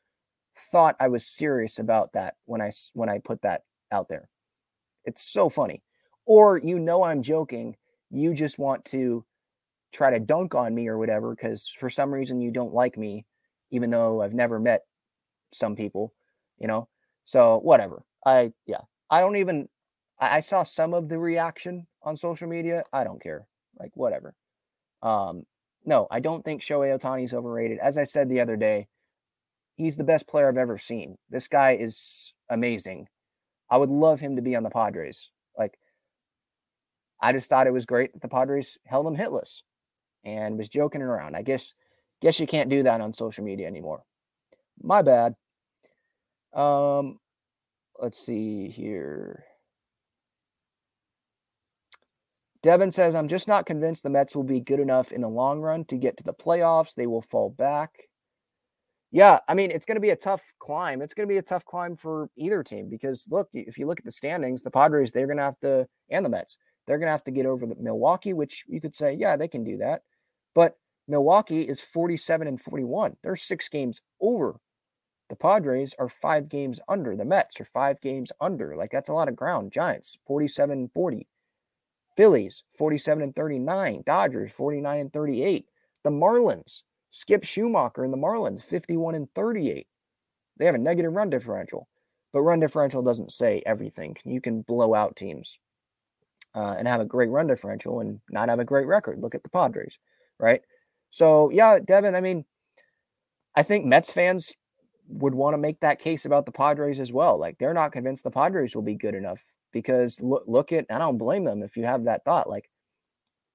Speaker 2: thought I was serious about that when I when I put that out there. It's so funny. Or you know I'm joking, you just want to try to dunk on me or whatever because for some reason you don't like me, even though I've never met some people, you know. So whatever. I yeah. I don't even I, I saw some of the reaction on social media. I don't care. Like whatever. Um, no, I don't think Shohei Ohtani is overrated. As I said the other day, he's the best player I've ever seen. This guy is amazing. I would love him to be on the Padres. Like, I just thought it was great that the Padres held him hitless and was joking around. I guess, guess you can't do that on social media anymore. My bad. Um, let's see here. Devin says, I'm just not convinced the Mets will be good enough in the long run to get to the playoffs. They will fall back. Yeah, I mean, it's going to be a tough climb. It's going to be a tough climb for either team because look, if you look at the standings, the Padres, they're going to have to, and the Mets, they're going to have to get over the Milwaukee, which you could say, yeah, they can do that. But Milwaukee is 47 and 41. They're six games over. The Padres are five games under. The Mets are five games under. Like, that's a lot of ground. Giants, 47 and 40. Phillies 47 and 39, Dodgers 49 and 38. The Marlins, Skip Schumaker and the Marlins 51 and 38. They have a negative run differential, but run differential doesn't say everything. You can blow out teams uh, and have a great run differential and not have a great record. Look at the Padres, right? So, yeah, Devin, I mean, I think Mets fans would want to make that case about the Padres as well. Like they're not convinced the Padres will be good enough because look look at I don't blame them if you have that thought. Like,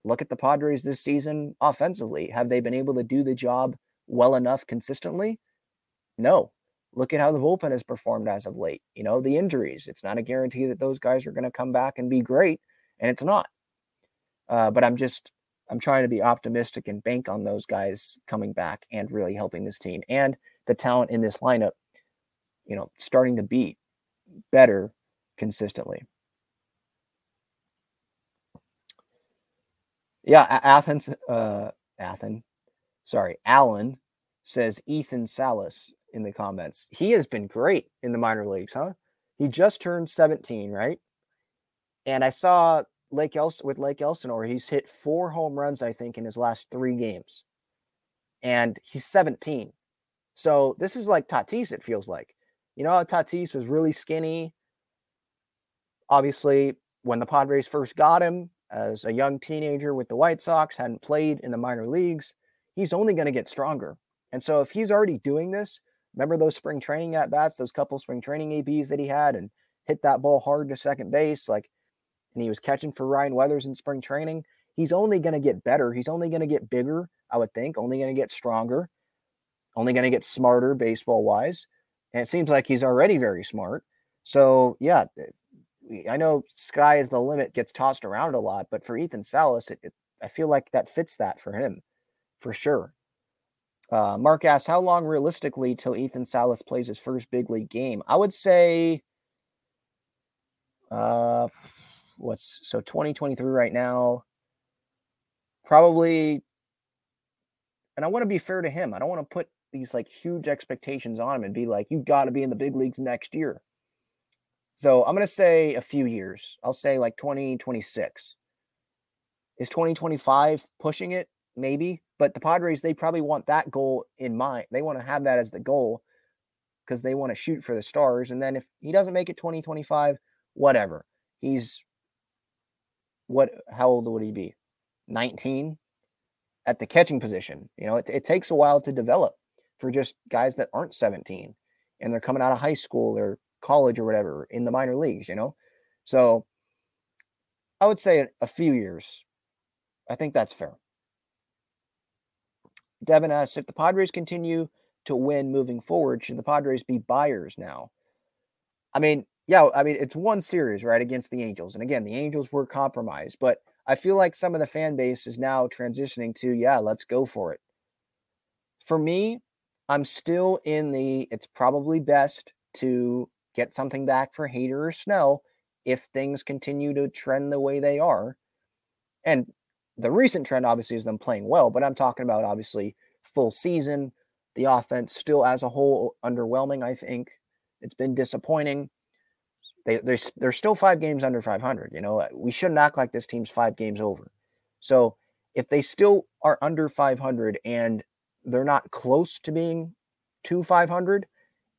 Speaker 2: look at the Padres this season offensively. Have they been able to do the job well enough consistently? No. Look at how the bullpen has performed as of late. You know, the injuries. It's not a guarantee that those guys are going to come back and be great, and it's not. Uh, but I'm just I'm trying to be optimistic and bank on those guys coming back and really helping this team and the talent in this lineup. You know, starting to beat better consistently. Yeah, Athens, uh, Athens, sorry, Alan says Ethan Salas in the comments. He has been great in the minor leagues, huh? He just turned 17, right? And I saw Lake Els with Lake Elsinore, he's hit four home runs, I think, in his last three games. And he's 17. So this is like Tatis, it feels like. You know how Tatis was really skinny? Obviously, when the Padres first got him as a young teenager with the White Sox, hadn't played in the minor leagues, he's only going to get stronger. And so if he's already doing this, remember those spring training at bats, those couple spring training ABs that he had and hit that ball hard to second base, like, and he was catching for Ryan Weathers in spring training. He's only going to get better. He's only going to get bigger, I would think, only going to get stronger, only going to get smarter baseball wise. And it seems like he's already very smart. So, yeah, I know sky is the limit gets tossed around a lot, but for Ethan Salas, it, it, I feel like that fits that for him for sure. Uh, Mark asks, how long realistically till Ethan Salas plays his first big league game? I would say, uh, what's so 2023 right now? Probably, and I want to be fair to him. I don't want to put these like huge expectations on him and be like, you got to be in the big leagues next year. So I'm going to say a few years. I'll say like 2026. Is 2025 pushing it? Maybe. But the Padres, they probably want that goal in mind. They want to have that as the goal because they want to shoot for the stars. And then if he doesn't make it 2025, whatever. He's what how old would he be? 19 at the catching position. You know, it, it takes a while to develop for just guys that aren't 17 and they're coming out of high school or college or whatever in the minor leagues, you know? So I would say a few years. I think that's fair. Devin asks if the Padres continue to win moving forward, should the Padres be buyers now? I mean, yeah, I mean, it's one series, right, against the Angels. And again, the Angels were compromised, but I feel like some of the fan base is now transitioning to, yeah, let's go for it. For me, I'm still in the it's probably best to get something back for Hader or Snell if things continue to trend the way they are. And the recent trend obviously is them playing well, but I'm talking about obviously full season. The offense still as a whole underwhelming, I think. It's been disappointing. They they're, they're still five games under 500. You know, we shouldn't act like this team's five games over. So if they still are under 500 and they're not close to being to 500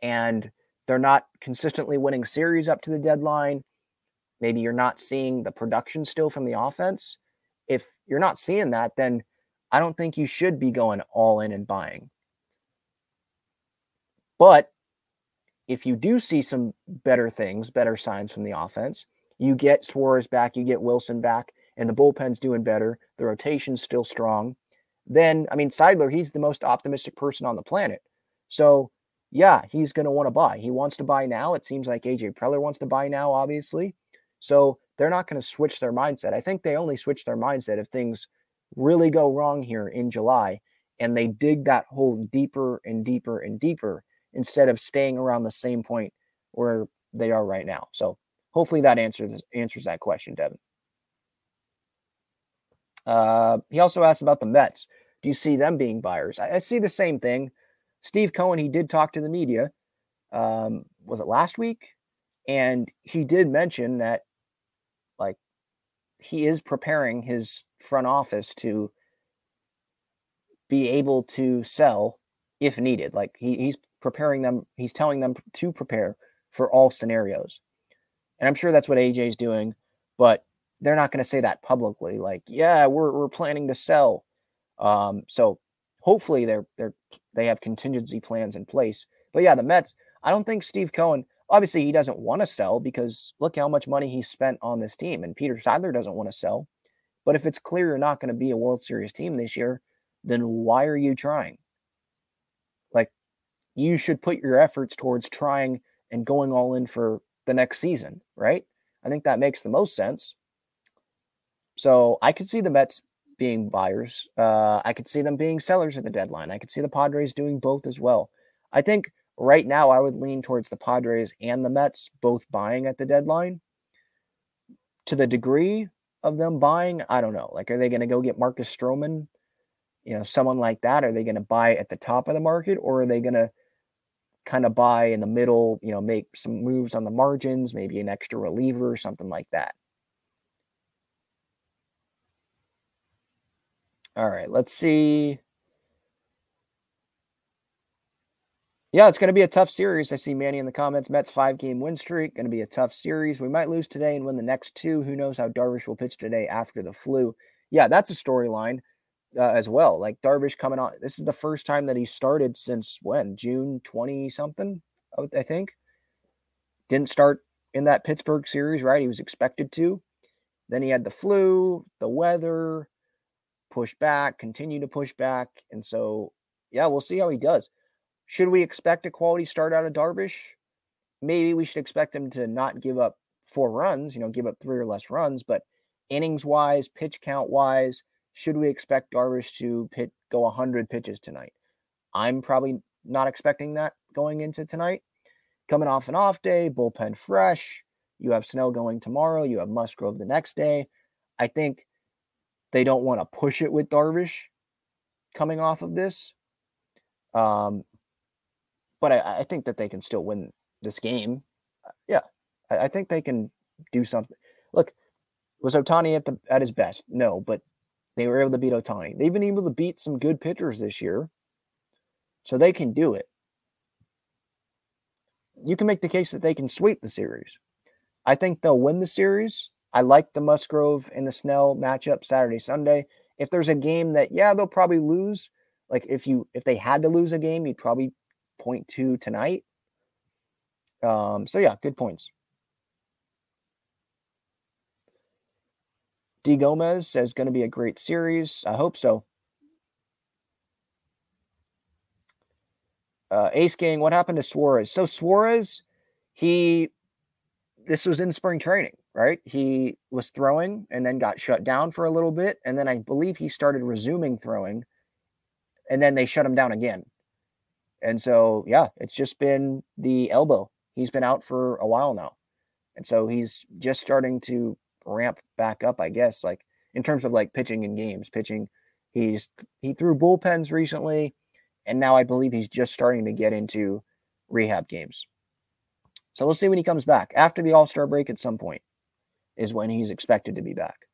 Speaker 2: and they're not consistently winning series up to the deadline, maybe you're not seeing the production still from the offense. If you're not seeing that, then I don't think you should be going all in and buying. But if you do see some better things, better signs from the offense, you get Suarez back, you get Wilson back, and the bullpen's doing better, the rotation's still strong, then, I mean, Seidler, he's the most optimistic person on the planet. So, yeah, he's going to want to buy. He wants to buy now. It seems like AJ Preller wants to buy now, obviously. So, they're not going to switch their mindset. I think they only switch their mindset if things really go wrong here in July and they dig that hole deeper and deeper and deeper instead of staying around the same point where they are right now. So hopefully that answers answers that question, Devin. Uh, he also asked about the Mets. Do you see them being buyers? I, I, see the same thing. Steve Cohen, he did talk to the media. Um, was it last week? And he did mention that like he is preparing his front office to be able to sell if needed. Like he, he's preparing them, he's telling them to prepare for all scenarios. And I'm sure that's what AJ is doing, but they're not going to say that publicly. Like, yeah, we're we're planning to sell. Um, so hopefully they're they're they have contingency plans in place. But yeah, the Mets. I don't think Steve Cohen obviously he doesn't want to sell because look how much money he spent on this team. And Peter Seidler doesn't want to sell. But if it's clear you're not going to be a World Series team this year, then why are you trying? Like, you should put your efforts towards trying and going all in for the next season, right? I think that makes the most sense. So I could see the Mets being buyers. Uh, I could see them being sellers at the deadline. I could see the Padres doing both as well. I think right now I would lean towards the Padres and the Mets both buying at the deadline. To the degree of them buying? I don't know. Like, are they going to go get Marcus Stroman? You know, someone like that? Are they going to buy at the top of the market or are they going to kind of buy in the middle, you know, make some moves on the margins, maybe an extra reliever, something like that? All right, let's see. Yeah, it's going to be a tough series. I see Manny in the comments. Mets five game win streak. Going to be a tough series. We might lose today and win the next two. Who knows how Darvish will pitch today after the flu? Yeah, that's a storyline uh, as well. Like Darvish coming on. This is the first time that he started since when? June 20 something, I think. Didn't start in that Pittsburgh series, right? He was expected to. Then he had the flu, the weather, push back, continue to push back. And so, yeah, we'll see how he does. Should we expect a quality start out of Darvish? Maybe we should expect him to not give up four runs, you know, give up three or less runs, but innings wise, pitch count wise, should we expect Darvish to pit go 100 pitches tonight? I'm probably not expecting that going into tonight. Coming off an off day, bullpen fresh. You have Snell going tomorrow. You have Musgrove the next day. I think they don't want to push it with Darvish coming off of this. Um, but I, I, think that they can still win this game. Uh, yeah, I, I, think they can do something. Look, was Ohtani at the at his best? No, but they were able to beat Ohtani. They've been able to beat some good pitchers this year, so they can do it. You can make the case that they can sweep the series. I think they'll win the series. I like the Musgrove and the Snell matchup Saturday, Sunday. If there's a game that, yeah, they'll probably lose. Like if you if they had to lose a game, you'd probably point to tonight. Um, so yeah, good points. D Gomez says going to be a great series. I hope so. Uh, Ace Gang, what happened to Suarez? So Suarez, he this was in spring training, right? He was throwing and then got shut down for a little bit, and then I believe he started resuming throwing, and then they shut him down again. And so, yeah, it's just been the elbow. He's been out for a while now. And so he's just starting to ramp back up, I guess, like in terms of like pitching in games, pitching. He's he threw bullpens recently, and now I believe he's just starting to get into rehab games. So we'll see when he comes back. After the All Star break at some point is when he's expected to be back.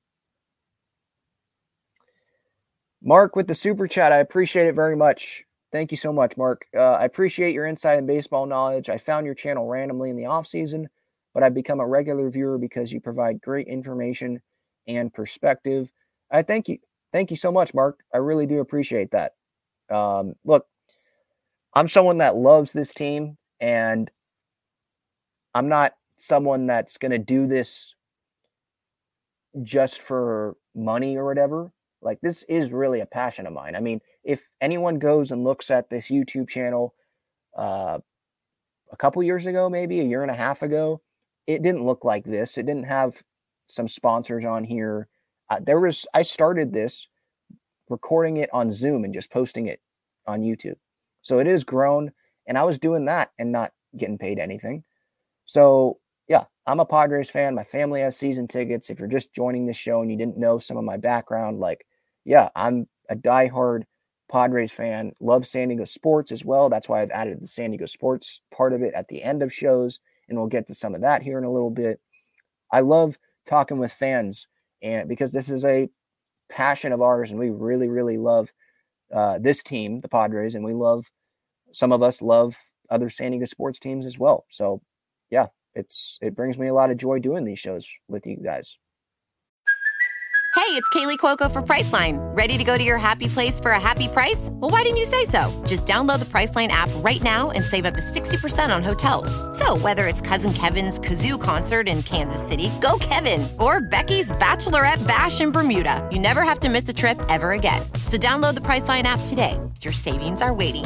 Speaker 2: Mark with the super chat. I appreciate it very much. Thank you so much, Mark. Uh, I appreciate your insight and baseball knowledge. I found your channel randomly in the off season, but I've become a regular viewer because you provide great information and perspective. I thank you. Thank you so much, Mark. I really do appreciate that. Um, look, I'm someone that loves this team, and I'm not someone that's going to do this just for money or whatever. Like this is really a passion of mine. I mean, if anyone goes and looks at this YouTube channel uh, a couple years ago, maybe a year and a half ago, it didn't look like this. It didn't have some sponsors on here. Uh, there was I started this recording it on Zoom and just posting it on YouTube. So it is grown, and I was doing that and not getting paid anything. So I'm a Padres fan. My family has season tickets. If you're just joining the show and you didn't know some of my background, like yeah, I'm a diehard Padres fan. Love San Diego sports as well. That's why I've added the San Diego sports part of it at the end of shows, and we'll get to some of that here in a little bit. I love talking with fans, and because this is a passion of ours, and we really, really love uh, this team, the Padres, and we love some of us love other San Diego sports teams as well. So, yeah, it's it brings me a lot of joy doing these shows with you guys.
Speaker 4: Hey, it's Kaley Cuoco for Priceline. Ready to go to your happy place for a happy price? Well, why didn't you say so? Just download the Priceline app right now and save up to 60% on hotels. So, whether it's Cousin Kevin's Kazoo concert in Kansas City, go Kevin, or Becky's Bachelorette Bash in Bermuda, you never have to miss a trip ever again. So, download the Priceline app today. Your savings are waiting.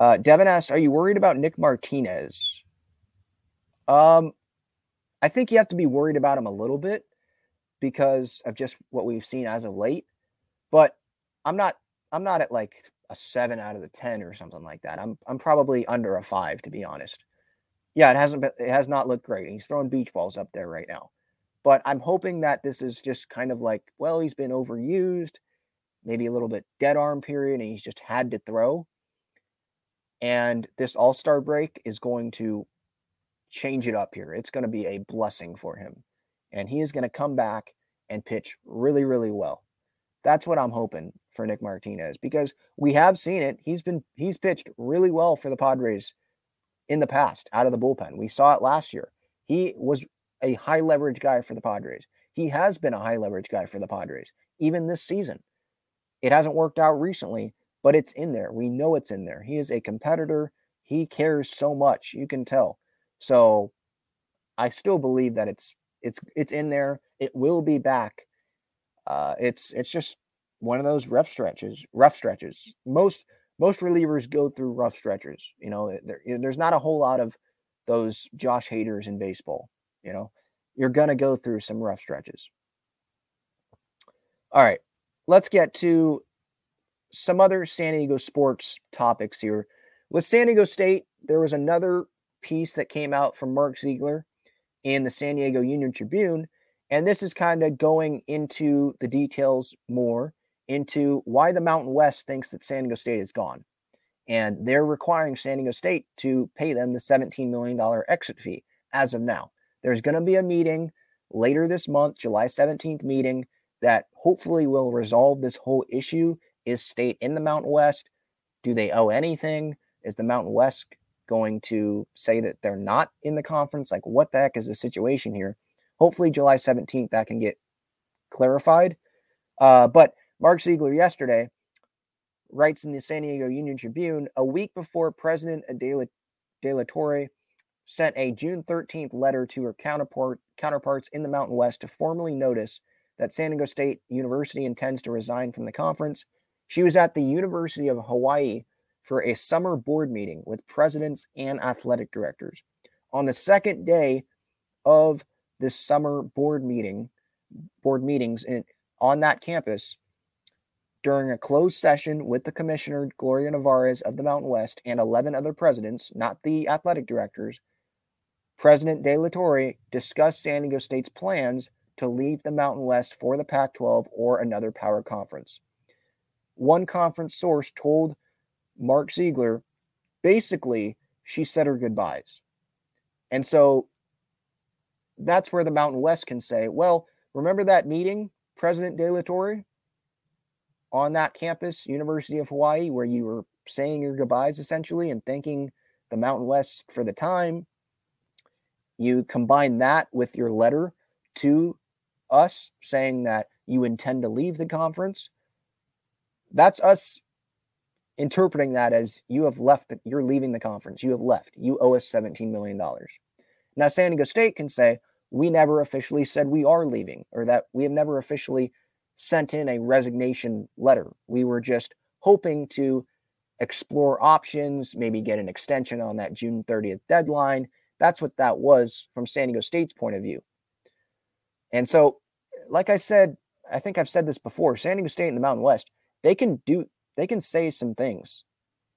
Speaker 2: Uh, Devin asks, "Are you worried about Nick Martinez?" Um, I think you have to be worried about him a little bit because of just what we've seen as of late. But I'm not. I'm not at like a seven out of the ten or something like that. I'm. I'm probably under a five to be honest. Yeah, it hasn't been. It has not looked great. He's throwing beach balls up there right now. But I'm hoping that this is just kind of like, well, he's been overused, maybe a little bit dead arm period, and he's just had to throw. And this All Star break is going to change it up here. It's going to be a blessing for him. And he is going to come back and pitch really, really well. That's what I'm hoping for Nick Martinez because we have seen it. He's been he's pitched really well for the Padres in the past out of the bullpen. We saw it last year. He was a high leverage guy for the Padres. He has been a high leverage guy for the Padres, even this season. It hasn't worked out recently, but it's in there. We know it's in there. He is a competitor. He cares so much. You can tell. So I still believe that it's it's it's in there. It will be back. Uh, it's it's just one of those rough stretches. Rough stretches. Most most relievers go through rough stretches. You know, there, there's not a whole lot of those Josh Haders in baseball. You know, you're gonna go through some rough stretches. All right, let's get to some other San Diego sports topics here. With San Diego State, there was another piece that came out from Mark Ziegler in the San Diego Union Tribune. And this is kind of going into the details more into why the Mountain West thinks that San Diego State is gone. And they're requiring San Diego State to pay them the $17 million exit fee as of now. There's going to be a meeting later this month, July 17th meeting, that hopefully will resolve this whole issue. Is state in the Mountain West? Do they owe anything? Is the Mountain West going to say that they're not in the conference? Like, what the heck is the situation here? Hopefully, July 17th, that can get clarified. Uh, but Mark Ziegler yesterday writes in the San Diego Union Tribune a week before President Adela, De La Torre sent a June 13th letter to her counterpart, counterparts in the Mountain West to formally notice that San Diego State University intends to resign from the conference. She was at the University of Hawaii for a summer board meeting with presidents and athletic directors. On the second day of this summer board meeting, board meetings in, on that campus, during a closed session with the commissioner Gloria Nevarez of the Mountain West and 11 other presidents, not the athletic directors, President De La Torre discussed San Diego State's plans to leave the Mountain West for the Pac 12 or another power conference. One conference source told Mark Ziegler basically she said her goodbyes. And so that's where the Mountain West can say, well, remember that meeting, President De La Torre, on that campus, University of Hawaii, where you were saying your goodbyes essentially and thanking the Mountain West for the time? You combine that with your letter to us saying that you intend to leave the conference. That's us interpreting that as you have left, the, you're leaving the conference. You have left. You owe us $17 million. Now, San Diego State can say, we never officially said we are leaving, or that we have never officially sent in a resignation letter. We were just hoping to explore options, maybe get an extension on that June 30th deadline. That's what that was from San Diego State's point of view. And so, like I said, I think I've said this before, San Diego State and the Mountain West, they can do they can say some things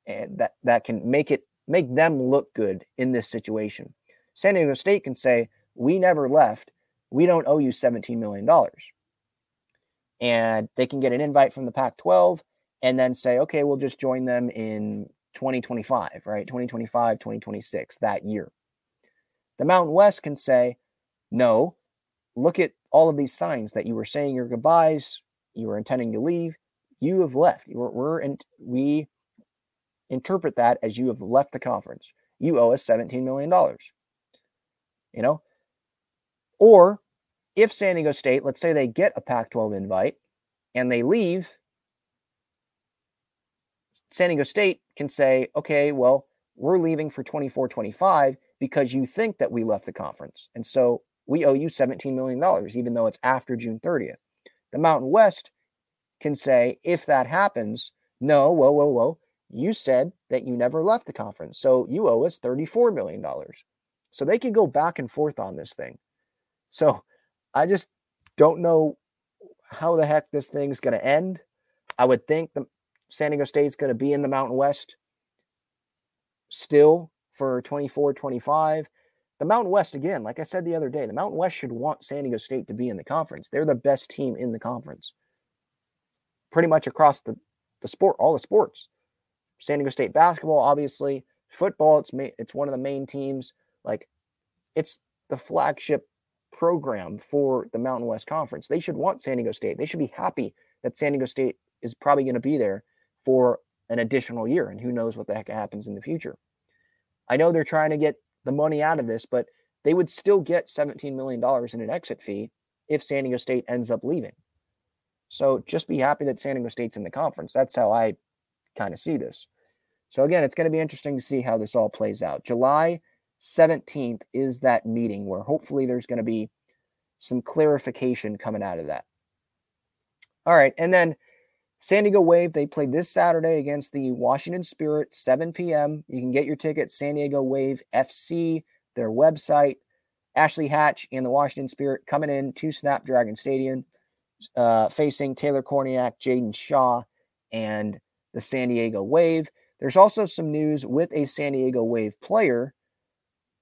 Speaker 2: eh, that that can make it make them look good in this situation. San Diego State can say, "We never left. We don't owe you 17 million dollars." and they can get an invite from the Pac 12 and then say, okay, we'll just join them in 2025, right? 2025, 2026, that year. The Mountain West can say, no, look at all of these signs that you were saying your goodbyes, you were intending to leave, you have left. We're, we're we interpret that as you have left the conference. You owe us $17 million. You know? Or if San Diego State, let's say they get a Pac 12 invite and they leave, San Diego State can say, okay, well, we're leaving for 24 25 because you think that we left the conference. And so we owe you $17 million, even though it's after June 30th. The Mountain West can say, if that happens, no, whoa, whoa, whoa, you said that you never left the conference. So you owe us $34 million. So they can go back and forth on this thing. So I just don't know how the heck this thing's going to end. I would think the San Diego State's going to be in the Mountain West still for 24 25. The Mountain West, again, like I said the other day, the Mountain West should want San Diego State to be in the conference. They're the best team in the conference, pretty much across the, the sport, all the sports. San Diego State basketball, obviously, football, it's ma- it's one of the main teams. Like, it's the flagship program for the Mountain West Conference. They should want San Diego State. They should be happy that San Diego State is probably going to be there for an additional year, and who knows what the heck happens in the future. I know they're trying to get the money out of this, but they would still get $17 million in an exit fee if San Diego State ends up leaving. So just be happy that San Diego State's in the conference. That's how I kind of see this. So again, it's going to be interesting to see how this all plays out. July 17th is that meeting where hopefully there's going to be some clarification coming out of that. All right. And then San Diego Wave, they played this Saturday against the Washington Spirit, 7 p.m. You can get your ticket, San Diego Wave FC, their website. Ashley Hatch and the Washington Spirit coming in to Snapdragon Stadium, uh, facing Taylor Kornieck, Jaedyn Shaw, and the San Diego Wave. There's also some news with a San Diego Wave player,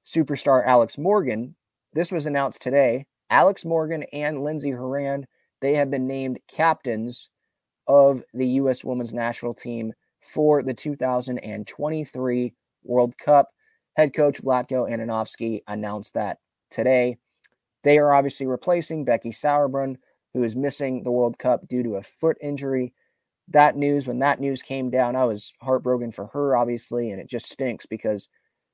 Speaker 2: superstar Alex Morgan. This was announced today. Alex Morgan and Lindsey Horan, they have been named captains of the U.S. women's national team for the 2023 World Cup. Head coach Vlatko Andonovski announced that today. They are obviously replacing Becky Sauerbrunn, who is missing the World Cup due to a foot injury. That news, when that news came down, I was heartbroken for her, obviously, and it just stinks because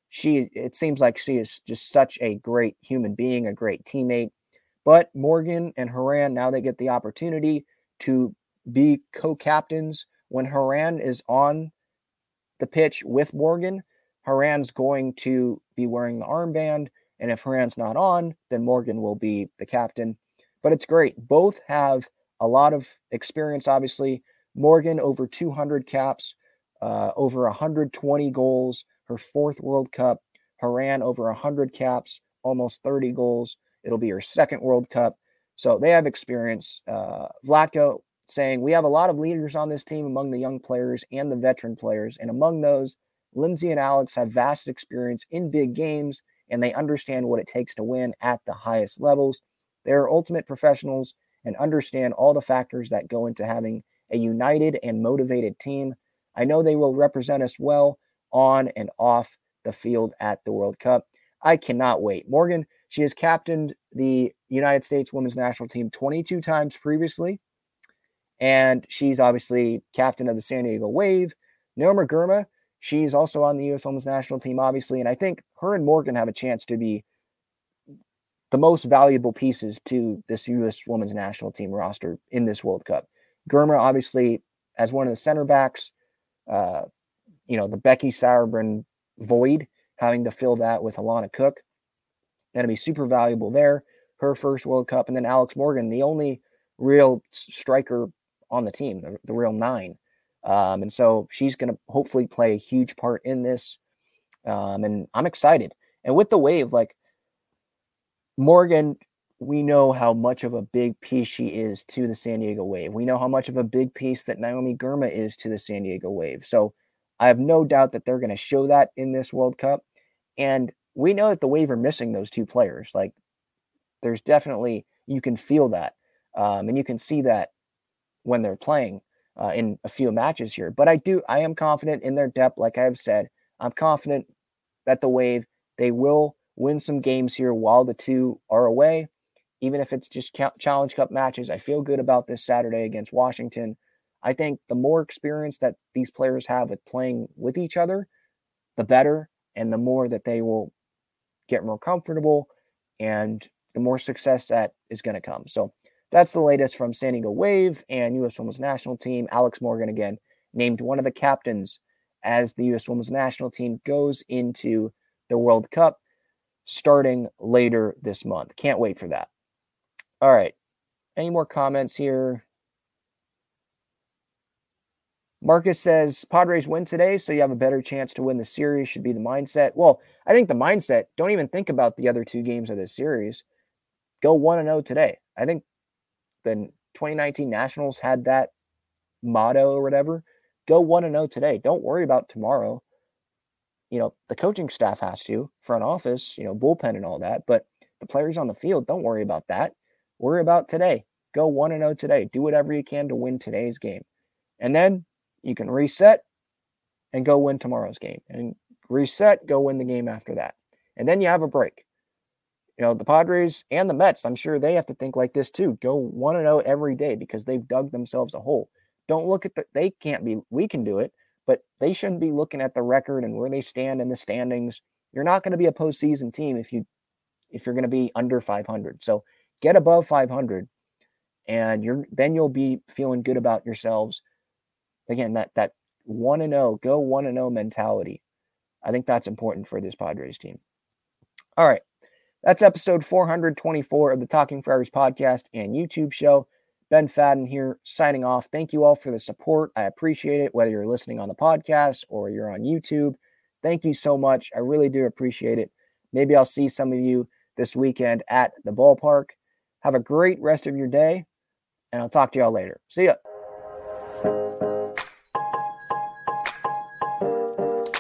Speaker 2: she, it seems like she is just such a great human being, a great teammate. But Morgan and Horan, now they get the opportunity to be co-captains when Horan is on the pitch with Morgan. Horan's going to be wearing the armband, and if Horan's not on, then Morgan will be the captain. But it's great. Both have a lot of experience, obviously. Morgan over 200 caps, uh, over 120 goals, her fourth World Cup. Horan over 100 caps, almost 30 goals. It'll be her second World Cup. So they have experience. Uh, Vlatko saying we have a lot of leaders on this team among the young players and the veteran players. And among those, Lindsey and Alex have vast experience in big games and they understand what it takes to win at the highest levels. They are ultimate professionals and understand all the factors that go into having a united and motivated team. I know they will represent us well on and off the field at the World Cup. I cannot wait. Morgan, she has captained the United States women's national team 22 times previously. And she's obviously captain of the San Diego Wave. Naomi Girma, she's also on the U.S. Women's National Team, obviously. And I think her and Morgan have a chance to be the most valuable pieces to this U.S. Women's National Team roster in this World Cup. Girma, obviously, as one of the center backs, uh, you know, the Becky Sauerbrunn void, having to fill that with Alana Cook. To be super valuable there. Her first World Cup. And then Alex Morgan, the only real striker on the team, the, the real nine. Um, and so she's going to hopefully play a huge part in this. Um, and I'm excited. And with the wave, like Morgan, we know how much of a big piece she is to the San Diego Wave. We know how much of a big piece that Naomi Girma is to the San Diego Wave. So I have no doubt that they're going to show that in this World Cup. And we know that the Wave are missing those two players. Like there's definitely, you can feel that. Um, and you can see that when they're playing uh, in a few matches here. But I do, I am confident in their depth. Like I've said, I'm confident that the Wave they will win some games here while the two are away, even if it's just Challenge Cup matches. I feel good about this Saturday against Washington. I think the more experience that these players have with playing with each other, the better, and the more that they will get more comfortable and the more success that is going to come. So that's the latest from San Diego Wave and U.S. Women's National Team. Alex Morgan again named one of the captains as the U.S. Women's National Team goes into the World Cup starting later this month. Can't wait for that. All right. Any more comments here? Marcus says Padres win today, so you have a better chance to win the series, should be the mindset. Well, I think the mindset, don't even think about the other two games of this series. Go 1 0 today. I think the 2019 Nationals had that motto or whatever. Go 1 0 today. Don't worry about tomorrow. You know, the coaching staff has to, front office, you know, bullpen and all that, but the players on the field, don't worry about that. Worry about today. Go 1 0 today. Do whatever you can to win today's game. And then you can reset and go win tomorrow's game and reset, go win the game after that. And then you have a break. You know, the Padres and the Mets, I'm sure they have to think like this too. Go 1 0 every day because they've dug themselves a hole. Don't look at the, they can't be, we can do it, but they shouldn't be looking at the record and where they stand in the standings. You're not going to be a postseason team if you, if you're going to be under 500. So get above 500 and you're, then you'll be feeling good about yourselves again that that one and zero, oh, go one and zero oh mentality. I think that's important for this Padres team. All right, that's episode 424 of the Talking Friars podcast and YouTube show. Ben Fadden here signing off. Thank you all for the support. I appreciate it, whether you're listening on the podcast or you're on YouTube. Thank you so much. I really do appreciate it. Maybe I'll see some of you this weekend at the ballpark. Have a great rest of your day, and I'll talk to y'all later. See ya.